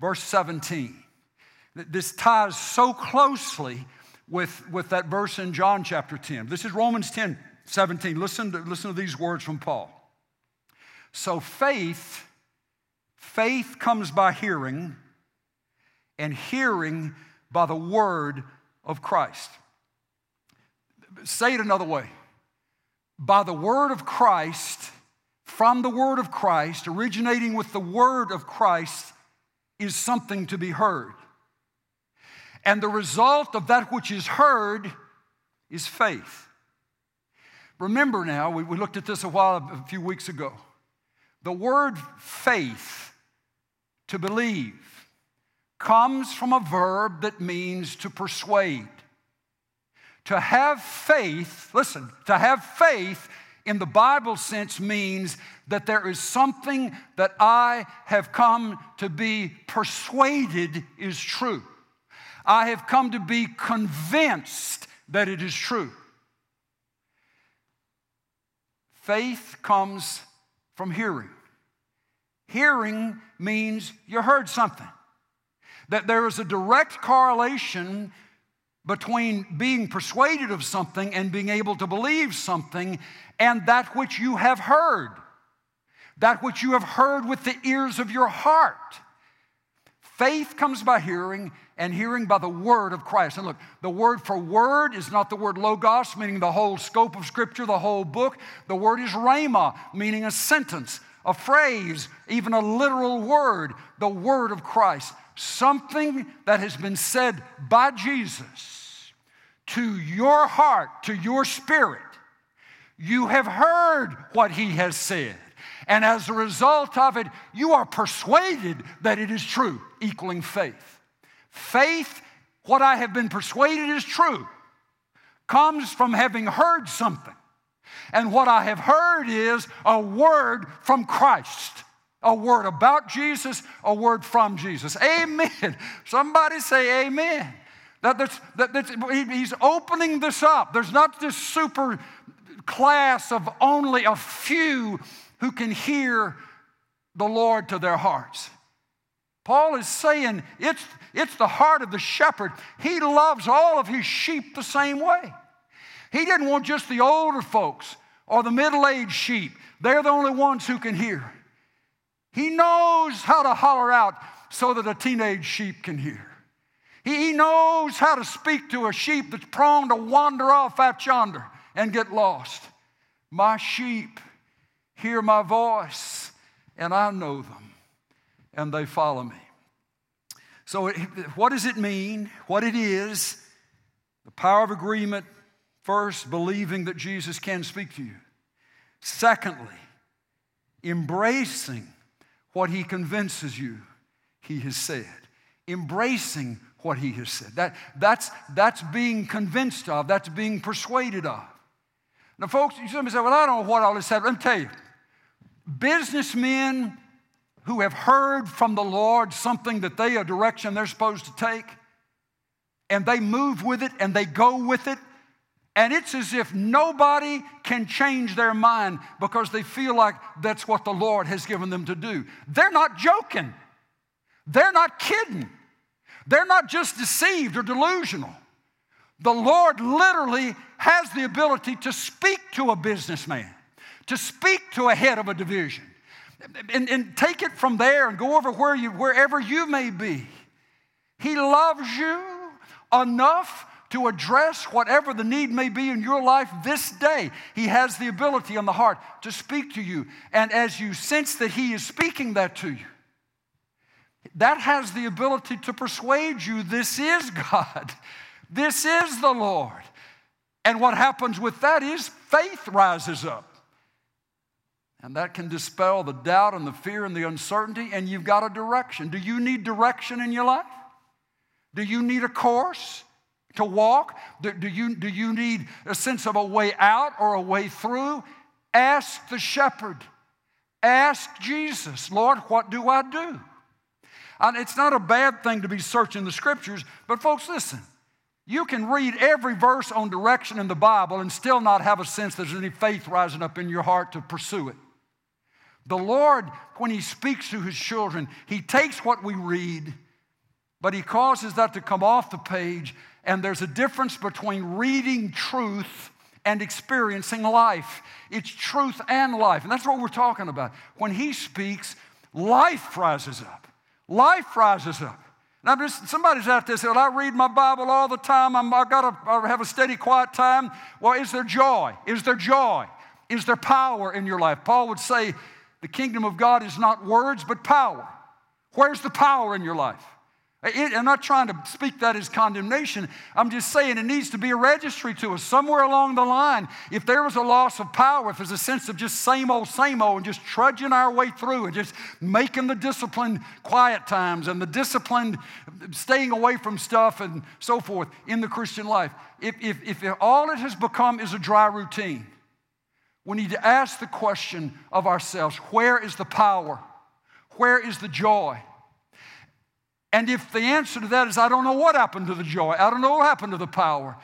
verse 17. This ties so closely with, with that verse in John chapter 10. This is Romans 10, 17. Listen to, listen to these words from Paul. So faith, faith comes by hearing, and hearing by the word of Christ. Say it another way. By the word of Christ, from the word of Christ, originating with the word of Christ, is something to be heard. And the result of that which is heard is faith. Remember now, we, we looked at this a while, a few weeks ago. The word faith, to believe, comes from a verb that means to persuade. To have faith, listen, to have faith in the Bible sense means that there is something that I have come to be persuaded is true. I have come to be convinced that it is true. Faith comes from hearing. Hearing means you heard something. That there is a direct correlation between being persuaded of something and being able to believe something and that which you have heard. That which you have heard with the ears of your heart. Faith comes by hearing, and hearing by the word of Christ. And look, the word for word is not the word logos, meaning the whole scope of Scripture, the whole book. The word is rhema, meaning a sentence, a phrase, even a literal word, the word of Christ. Something that has been said by Jesus to your heart, to your spirit. You have heard what he has said. And as a result of it, you are persuaded that it is true, equaling faith. Faith, what I have been persuaded is true, comes from having heard something. And what I have heard is a word from Christ. A word about Jesus, a word from Jesus. Amen. Somebody say amen. That, that's, that that's, he's opening this up. There's not this super class of only a few who can hear the Lord to their hearts. Paul is saying it's, it's the heart of the shepherd. He loves all of his sheep the same way. He didn't want just the older folks or the middle aged sheep, they're the only ones who can hear. He knows how to holler out so that a teenage sheep can hear. He knows how to speak to a sheep that's prone to wander off out yonder and get lost. My sheep hear my voice, and I know them and they follow me. So, what does it mean? What it is? The power of agreement. First, believing that Jesus can speak to you. Secondly, embracing what he convinces you he has said. Embracing what he has said. That, that's, that's being convinced of, that's being persuaded of. Now, folks, you say, well, I don't know what all this said. Let me tell you. Businessmen who have heard from the Lord something that they, a direction they're supposed to take, and they move with it and they go with it. And it's as if nobody can change their mind because they feel like that's what the Lord has given them to do. They're not joking. They're not kidding. They're not just deceived or delusional. The Lord literally has the ability to speak to a businessman, to speak to a head of a division, and, and take it from there and go over where you, wherever you may be. He loves you enough to address whatever the need may be in your life this day. He has the ability in the heart to speak to you. And as you sense that He is speaking that to you, that has the ability to persuade you this is God, this is the Lord. And what happens with that is faith rises up. And that can dispel the doubt and the fear and the uncertainty, and you've got a direction. Do you need direction in your life? Do you need a course? To walk? Do, do, you, do you need a sense of a way out or a way through? Ask the shepherd. Ask Jesus, Lord, what do I do? And it's not a bad thing to be searching the scriptures, but folks, listen. You can read every verse on direction in the Bible and still not have a sense there's any faith rising up in your heart to pursue it. The Lord, when He speaks to His children, He takes what we read, but He causes that to come off the page and there's a difference between reading truth and experiencing life. It's truth and life. And that's what we're talking about. When he speaks, life rises up. Life rises up. Now, just, somebody's out there saying, I read my Bible all the time. I'm, I've got to have a steady, quiet time. Well, is there joy? Is there joy? Is there power in your life? Paul would say, the kingdom of God is not words, but power. Where's the power in your life? It, I'm not trying to speak that as condemnation. I'm just saying it needs to be a registry to us somewhere along the line. If there was a loss of power, if there's a sense of just same old, same old, and just trudging our way through and just making the disciplined quiet times and the disciplined staying away from stuff and so forth in the Christian life, if, if, if all it has become is a dry routine, we need to ask the question of ourselves where is the power? Where is the joy? And if the answer to that is, I don't know what happened to the joy, I don't know what happened to the power,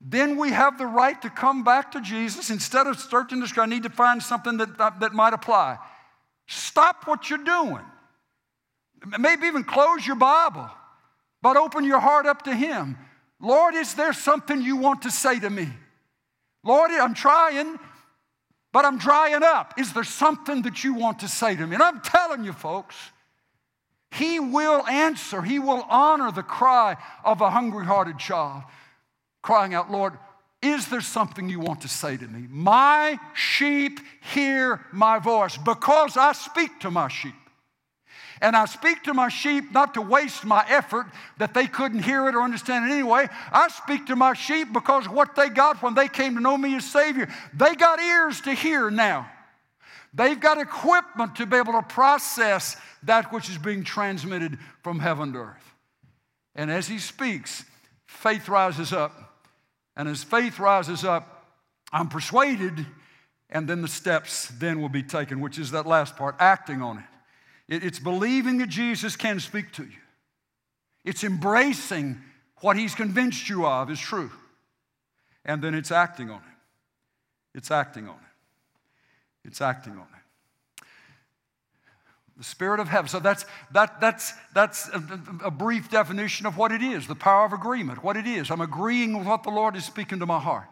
then we have the right to come back to Jesus instead of searching scripture. I need to find something that, that, that might apply. Stop what you're doing. Maybe even close your Bible, but open your heart up to Him. Lord, is there something you want to say to me? Lord, I'm trying, but I'm drying up. Is there something that you want to say to me? And I'm telling you, folks, he will answer, He will honor the cry of a hungry hearted child, crying out, Lord, is there something you want to say to me? My sheep hear my voice because I speak to my sheep. And I speak to my sheep not to waste my effort that they couldn't hear it or understand it anyway. I speak to my sheep because what they got when they came to know me as Savior, they got ears to hear now. They've got equipment to be able to process that which is being transmitted from heaven to earth. And as he speaks, faith rises up. And as faith rises up, I'm persuaded, and then the steps then will be taken, which is that last part, acting on it. It's believing that Jesus can speak to you. It's embracing what he's convinced you of is true. And then it's acting on it. It's acting on it. It's acting on it. The Spirit of heaven. So that's, that, that's, that's a, a brief definition of what it is the power of agreement, what it is. I'm agreeing with what the Lord is speaking to my heart,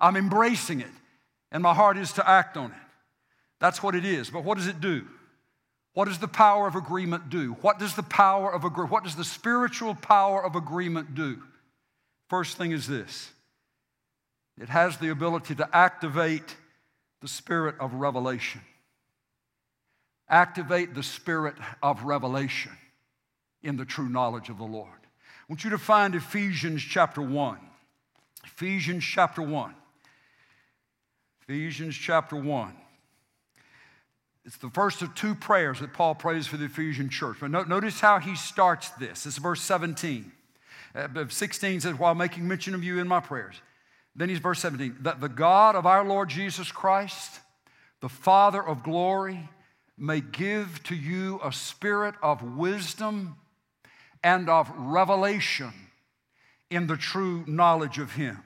I'm embracing it, and my heart is to act on it. That's what it is. But what does it do? What does the power of agreement do? What does the power of agreement, what does the spiritual power of agreement do? First thing is this it has the ability to activate the spirit of revelation. Activate the spirit of revelation in the true knowledge of the Lord. I want you to find Ephesians chapter 1. Ephesians chapter 1. Ephesians chapter 1. It's the first of two prayers that Paul prays for the Ephesian church. But notice how he starts this. This is verse 17. Uh, 16 says, While making mention of you in my prayers. Then he's verse 17 that the God of our Lord Jesus Christ, the Father of glory, may give to you a spirit of wisdom and of revelation in the true knowledge of Him.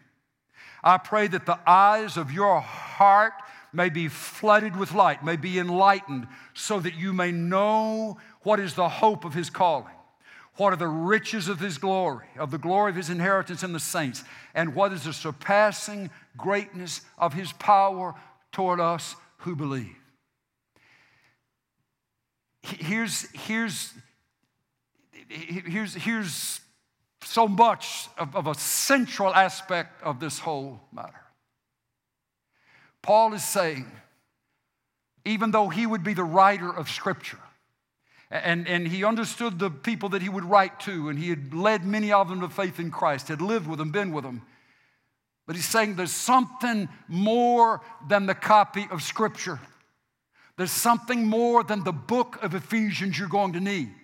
I pray that the eyes of your heart may be flooded with light, may be enlightened, so that you may know what is the hope of His calling what are the riches of his glory, of the glory of his inheritance in the saints? And what is the surpassing greatness of his power toward us who believe? Here's, here's here's, here's so much of, of a central aspect of this whole matter. Paul is saying, even though he would be the writer of Scripture, and, and he understood the people that he would write to, and he had led many of them to faith in Christ, had lived with them, been with them. But he's saying there's something more than the copy of Scripture. There's something more than the book of Ephesians you're going to need.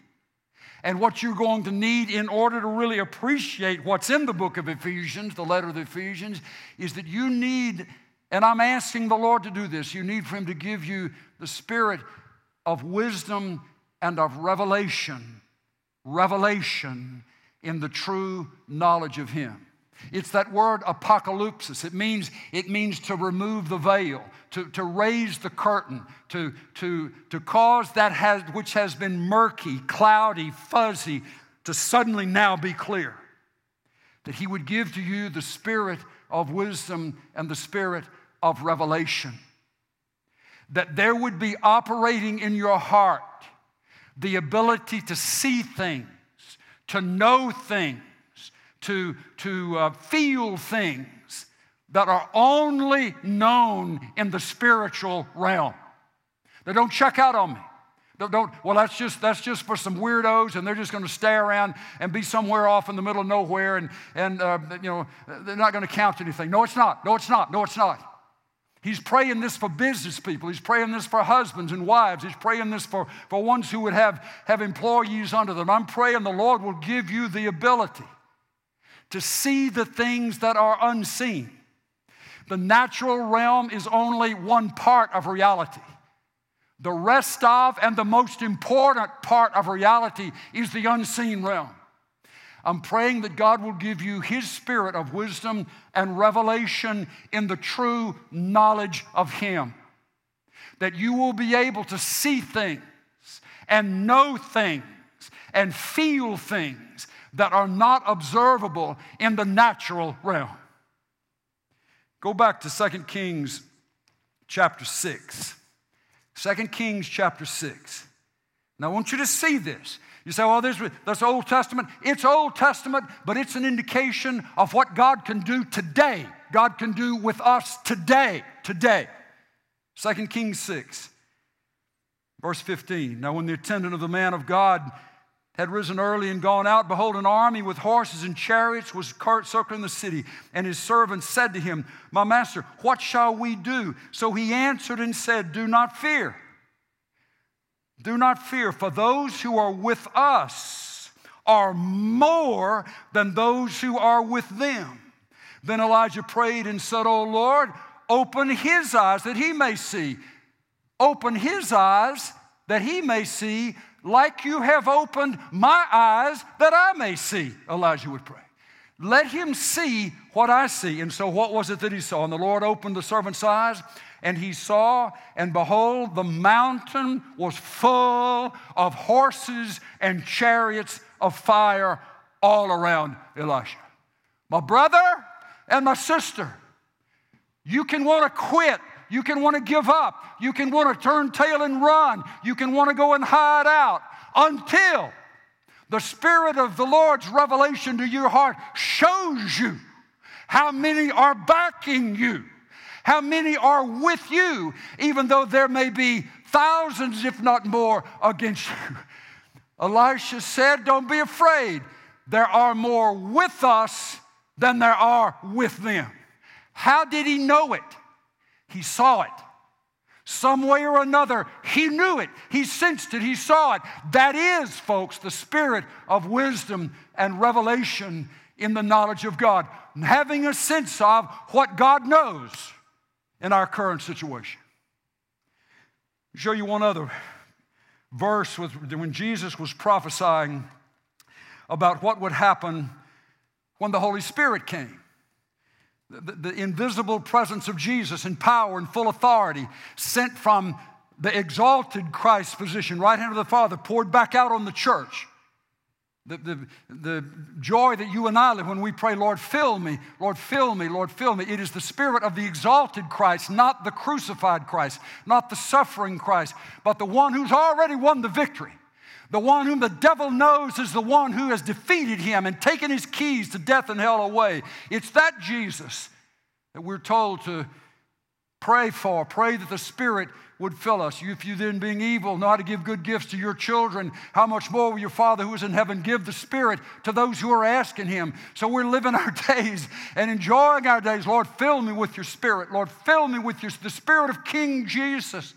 And what you're going to need in order to really appreciate what's in the book of Ephesians, the letter of the Ephesians, is that you need, and I'm asking the Lord to do this, you need for Him to give you the spirit of wisdom and of revelation, revelation in the true knowledge of Him. It's that word apocalypsis. It means, it means to remove the veil, to, to raise the curtain, to, to, to cause that has, which has been murky, cloudy, fuzzy, to suddenly now be clear. That He would give to you the spirit of wisdom and the spirit of revelation. That there would be operating in your heart the ability to see things, to know things, to, to uh, feel things that are only known in the spiritual realm. They don't check out on me. Don't, don't, well, that's just, that's just for some weirdos, and they're just going to stay around and be somewhere off in the middle of nowhere, and, and uh, you know, they're not going to count anything. No, it's not. No, it's not. No, it's not. He's praying this for business people. He's praying this for husbands and wives. He's praying this for, for ones who would have, have employees under them. I'm praying the Lord will give you the ability to see the things that are unseen. The natural realm is only one part of reality. The rest of and the most important part of reality is the unseen realm. I'm praying that God will give you His spirit of wisdom and revelation in the true knowledge of Him. That you will be able to see things and know things and feel things that are not observable in the natural realm. Go back to 2 Kings chapter 6. 2 Kings chapter 6. Now, I want you to see this. You say, oh, well, this, that's Old Testament. It's Old Testament, but it's an indication of what God can do today. God can do with us today. Today. 2 Kings 6, verse 15. Now, when the attendant of the man of God had risen early and gone out, behold, an army with horses and chariots was circling the city. And his servants said to him, My master, what shall we do? So he answered and said, Do not fear. Do not fear, for those who are with us are more than those who are with them. Then Elijah prayed and said, O Lord, open his eyes that he may see. Open his eyes that he may see, like you have opened my eyes that I may see. Elijah would pray. Let him see what I see. And so, what was it that he saw? And the Lord opened the servant's eyes, and he saw, and behold, the mountain was full of horses and chariots of fire all around Elisha. My brother and my sister, you can want to quit. You can want to give up. You can want to turn tail and run. You can want to go and hide out until the Spirit of the Lord's revelation to your heart shows you how many are backing you how many are with you, even though there may be thousands, if not more, against you? Elisha said, Don't be afraid. There are more with us than there are with them. How did he know it? He saw it. Some way or another, he knew it, he sensed it, he saw it. That is, folks, the spirit of wisdom and revelation in the knowledge of God. Having a sense of what God knows in our current situation. I'll show you one other verse with, when Jesus was prophesying about what would happen when the Holy Spirit came. The, the, invisible presence of Jesus in power and full authority, sent from the exalted Christ's position, right hand of the Father, poured back out on the church. The, the, the joy that you and I live when we pray, Lord, fill me, Lord, fill me, Lord, fill me. It is the spirit of the exalted Christ, not the crucified Christ, not the suffering Christ, but the one who's already won the victory. The one whom the devil knows is the one who has defeated him and taken his keys to death and hell away. It's that Jesus that we're told to pray for. Pray that the Spirit would fill us. If you then, being evil, know how to give good gifts to your children, how much more will your Father who is in heaven give the Spirit to those who are asking Him? So we're living our days and enjoying our days. Lord, fill me with your Spirit. Lord, fill me with your, the Spirit of King Jesus.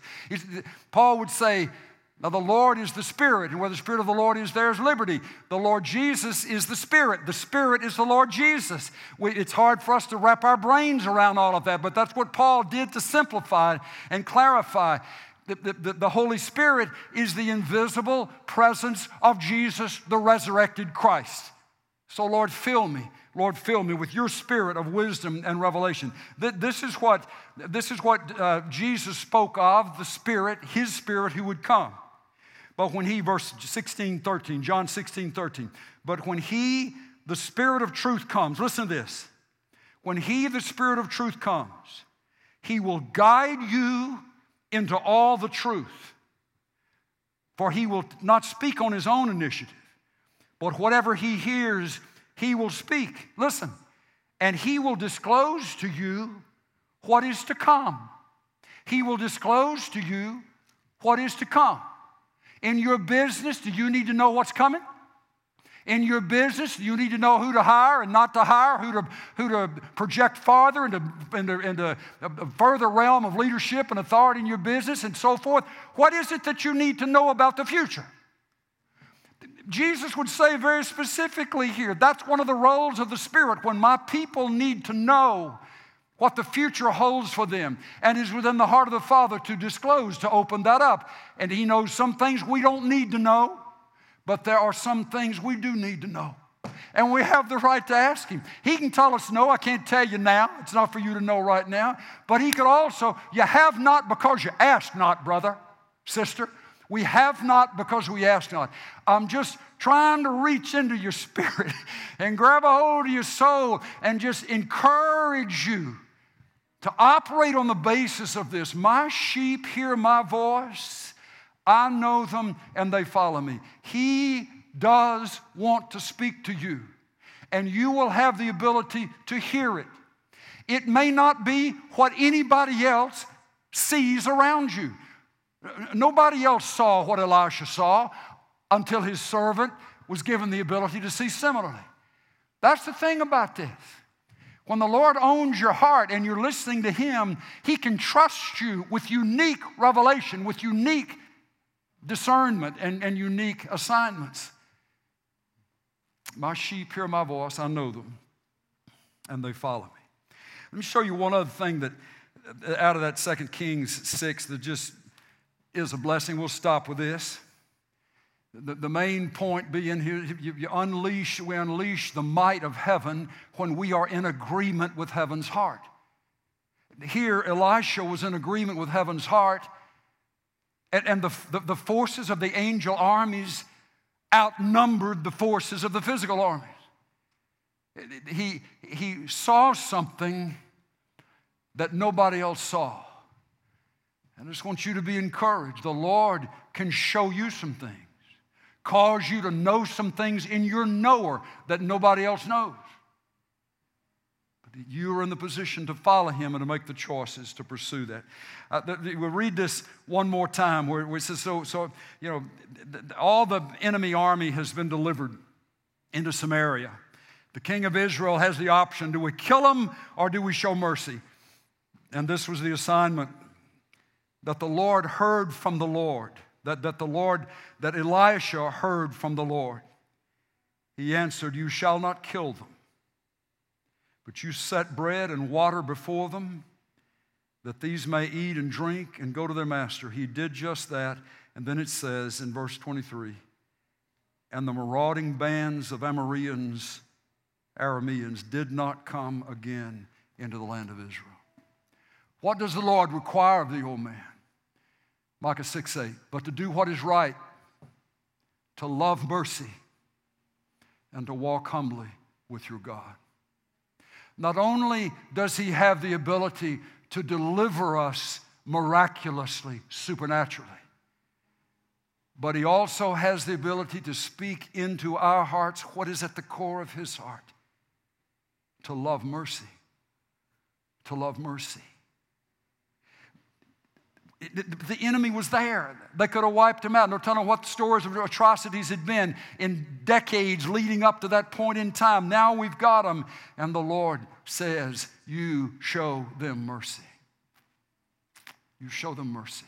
Paul would say, now, the Lord is the Spirit, and where the Spirit of the Lord is, there is liberty. The Lord Jesus is the Spirit. The Spirit is the Lord Jesus. We, it's hard for us to wrap our brains around all of that, but that's what Paul did to simplify and clarify. The, the, the Holy Spirit is the invisible presence of Jesus, the resurrected Christ. So, Lord, fill me. Lord, fill me with your spirit of wisdom and revelation. This is what, this is what uh, Jesus spoke of the Spirit, His Spirit who would come. But when he, verse 16, 13, John 16, 13, but when he, the Spirit of truth comes, listen to this. When he, the Spirit of truth comes, he will guide you into all the truth. For he will not speak on his own initiative, but whatever he hears, he will speak. Listen, and he will disclose to you what is to come. He will disclose to you what is to come. In your business, do you need to know what's coming? In your business, you need to know who to hire and not to hire, who to, who to project farther into, into, into a further realm of leadership and authority in your business and so forth. What is it that you need to know about the future? Jesus would say very specifically here that's one of the roles of the Spirit. When my people need to know what the future holds for them, and is within the heart of the Father to disclose, to open that up. And He knows some things we don't need to know, but there are some things we do need to know. And we have the right to ask Him. He can tell us, No, I can't tell you now. It's not for you to know right now. But He could also, You have not because you ask not, brother, sister. We have not because we ask not. I'm just trying to reach into your spirit and grab a hold of your soul and just encourage you to operate on the basis of this my sheep hear my voice, I know them, and they follow me. He does want to speak to you, and you will have the ability to hear it. It may not be what anybody else sees around you. Nobody else saw what Elisha saw until his servant was given the ability to see similarly. That's the thing about this. When the Lord owns your heart and you're listening to Him, He can trust you with unique revelation, with unique discernment and, and unique assignments. My sheep hear my voice, I know them, and they follow me. Let me show you one other thing that out of that Second Kings 6 that just is a blessing. We'll stop with this. The, the main point being here, you, you unleash, we unleash the might of heaven when we are in agreement with heaven's heart. Here, Elisha was in agreement with heaven's heart, and, and the, the, the forces of the angel armies outnumbered the forces of the physical armies. He, he saw something that nobody else saw. And I just want you to be encouraged. The Lord can show you some things cause you to know some things in your knower that nobody else knows. But you are in the position to follow him and to make the choices to pursue that. Uh, we'll read this one more time where it says, so, so, you know, all the enemy army has been delivered into Samaria. The king of Israel has the option do we kill him or do we show mercy? And this was the assignment that the Lord heard from the Lord that, that the Lord, that Elisha heard from the Lord. He answered, You shall not kill them, but you set bread and water before them, that these may eat and drink and go to their master. He did just that. And then it says in verse 23 And the marauding bands of Amorians, Arameans, did not come again into the land of Israel. What does the Lord require of the old man? Micah 6 8, but to do what is right, to love mercy, and to walk humbly with your God. Not only does He have the ability to deliver us miraculously, supernaturally, but He also has the ability to speak into our hearts what is at the core of His heart to love mercy. To love mercy. The enemy was there. They could have wiped him out. No telling what the stories of atrocities had been in decades leading up to that point in time. Now we've got them, and the Lord says, You show them mercy. You show them mercy.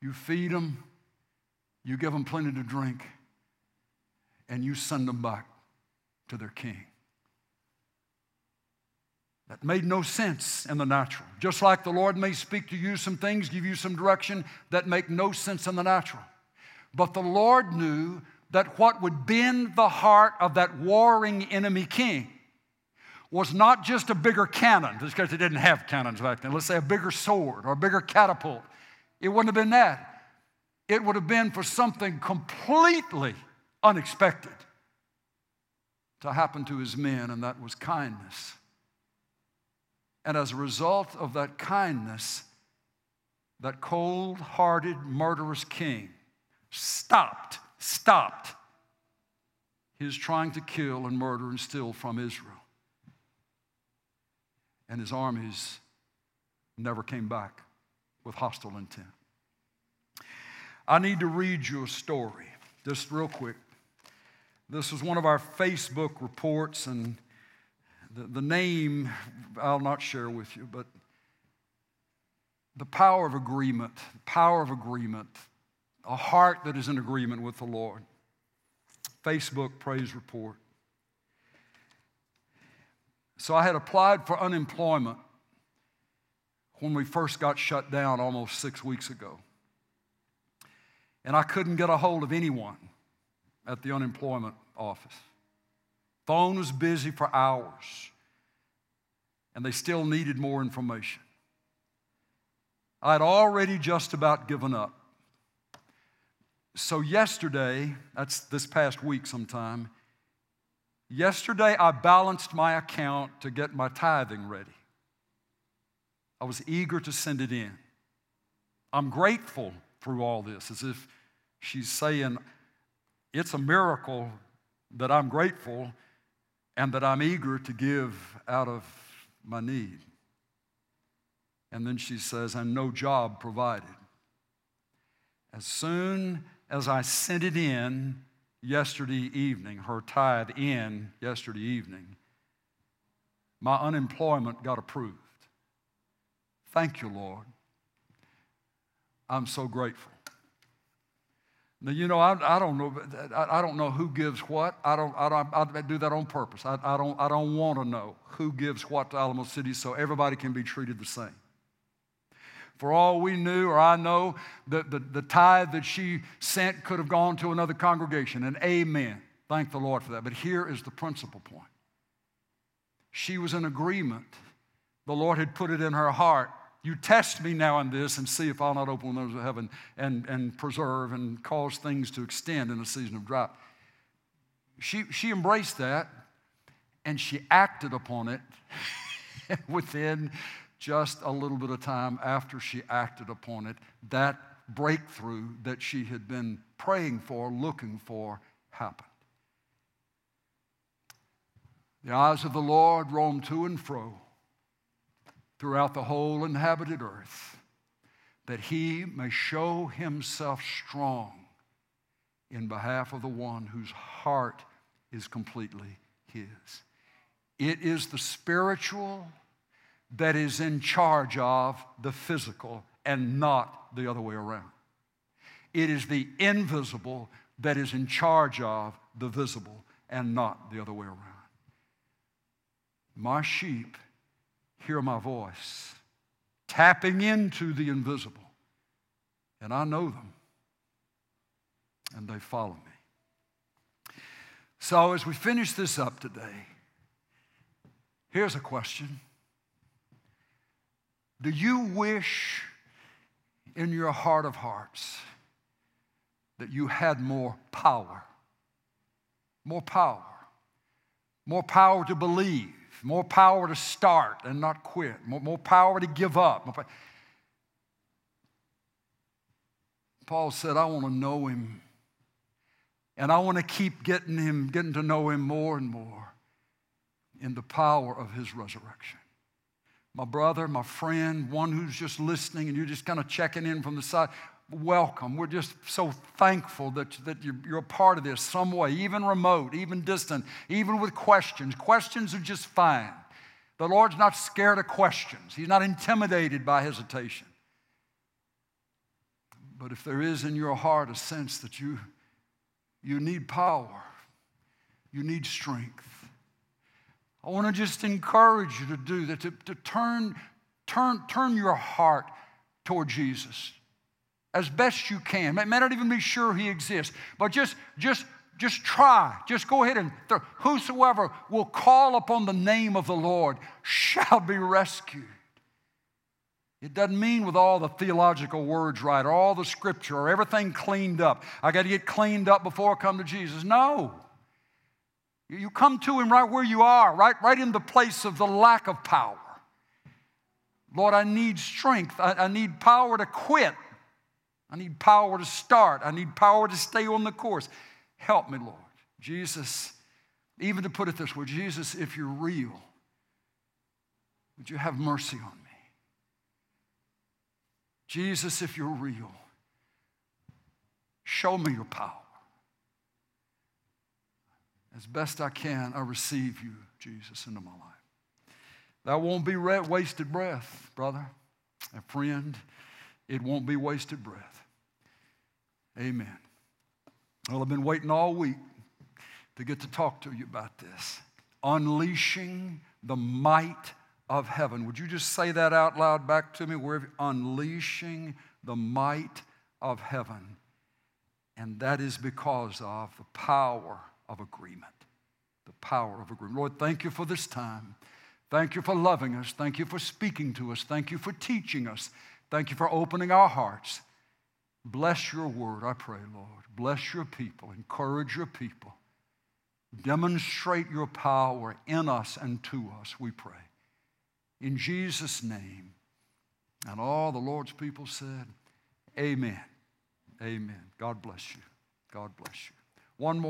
You feed them, you give them plenty to drink, and you send them back to their king. That made no sense in the natural. Just like the Lord may speak to you some things, give you some direction that make no sense in the natural. But the Lord knew that what would bend the heart of that warring enemy king was not just a bigger cannon, just because they didn't have cannons back then. Let's say a bigger sword or a bigger catapult. It wouldn't have been that. It would have been for something completely unexpected to happen to his men, and that was kindness. And as a result of that kindness, that cold hearted, murderous king stopped, stopped his trying to kill and murder and steal from Israel. And his armies never came back with hostile intent. I need to read you a story, just real quick. This was one of our Facebook reports, and the, the name I'll not share with you, but the power of agreement, the power of agreement, a heart that is in agreement with the Lord. Facebook praise report. So I had applied for unemployment when we first got shut down almost six weeks ago. And I couldn't get a hold of anyone at the unemployment office. Phone was busy for hours, and they still needed more information. I had already just about given up. So, yesterday, that's this past week sometime, yesterday I balanced my account to get my tithing ready. I was eager to send it in. I'm grateful through all this, as if she's saying, It's a miracle that I'm grateful and that I'm eager to give out of my need. And then she says, and no job provided. As soon as I sent it in yesterday evening, her tithe in yesterday evening, my unemployment got approved. Thank you, Lord. I'm so grateful. Now, you know, I, I don't know. I, I, don't know who gives what. I don't. I, don't, I do that on purpose. I, I don't. I don't want to know who gives what to Alamo City, so everybody can be treated the same. For all we knew, or I know, the, the, the tithe that she sent could have gone to another congregation, and amen. Thank the Lord for that. But here is the principal point. She was in agreement. The Lord had put it in her heart you test me now in this and see if I'll not open the windows of heaven and, and preserve and cause things to extend in a season of drought. She, she embraced that and she acted upon it within just a little bit of time after she acted upon it. That breakthrough that she had been praying for, looking for, happened. The eyes of the Lord roam to and fro throughout the whole inhabited earth, that he may show himself strong in behalf of the one whose heart is completely his. It is the spiritual that is in charge of the physical and not the other way around. It is the invisible that is in charge of the visible and not the other way around. My sheep hear my voice, tapping into the invisible. And I know them, and they follow me. So, as we finish this up today, here's a question Do you wish in your heart of hearts that you had more power? More power. More power to believe more power to start and not quit, more, more power to give up. Paul said, I want to know him. And I want to keep getting him, getting to know him more and more in the power of his resurrection. My brother, my friend, one who's just listening and you're just kind of checking in from the side, welcome. We're just so thankful that, that you're, a part of this some way, even remote, even distant, even with questions. Questions are just fine. The Lord's not scared of questions, He's not intimidated by hesitation. But if there is in your heart a sense that you, you need power, you need strength, I want to just encourage you to do that, to, to turn, turn, turn your heart toward Jesus as best you can. May, may not even be sure he exists, but just, just, just try. Just go ahead and whosoever will call upon the name of the Lord shall be rescued. It doesn't mean with all the theological words right, or all the scripture, or everything cleaned up. I got to get cleaned up before I come to Jesus. No. You come to Him right where you are, right, right in the place of the lack of power. Lord, I need strength. I, I need power to quit. I need power to start. I need power to stay on the course. Help me, Lord. Jesus, even to put it this way Jesus, if you're real, would you have mercy on me? Jesus, if you're real, show me your power. As best I can, I receive you, Jesus, into my life. That won't be wasted breath, brother and friend. It won't be wasted breath. Amen. Well, I've been waiting all week to get to talk to you about this. Unleashing the might of heaven. Would you just say that out loud back to me? Wherever, unleashing the might of heaven. And that is because of the power of agreement. The power of agreement. Lord, thank you for this time. Thank you for loving us. Thank you for speaking to us. Thank you for teaching us. Thank you for opening our hearts. Bless your word, I pray, Lord. Bless your people. Encourage your people. Demonstrate your power in us and to us, we pray. In Jesus' name. And all the Lord's people said, Amen. Amen. God bless you. God bless you. One more.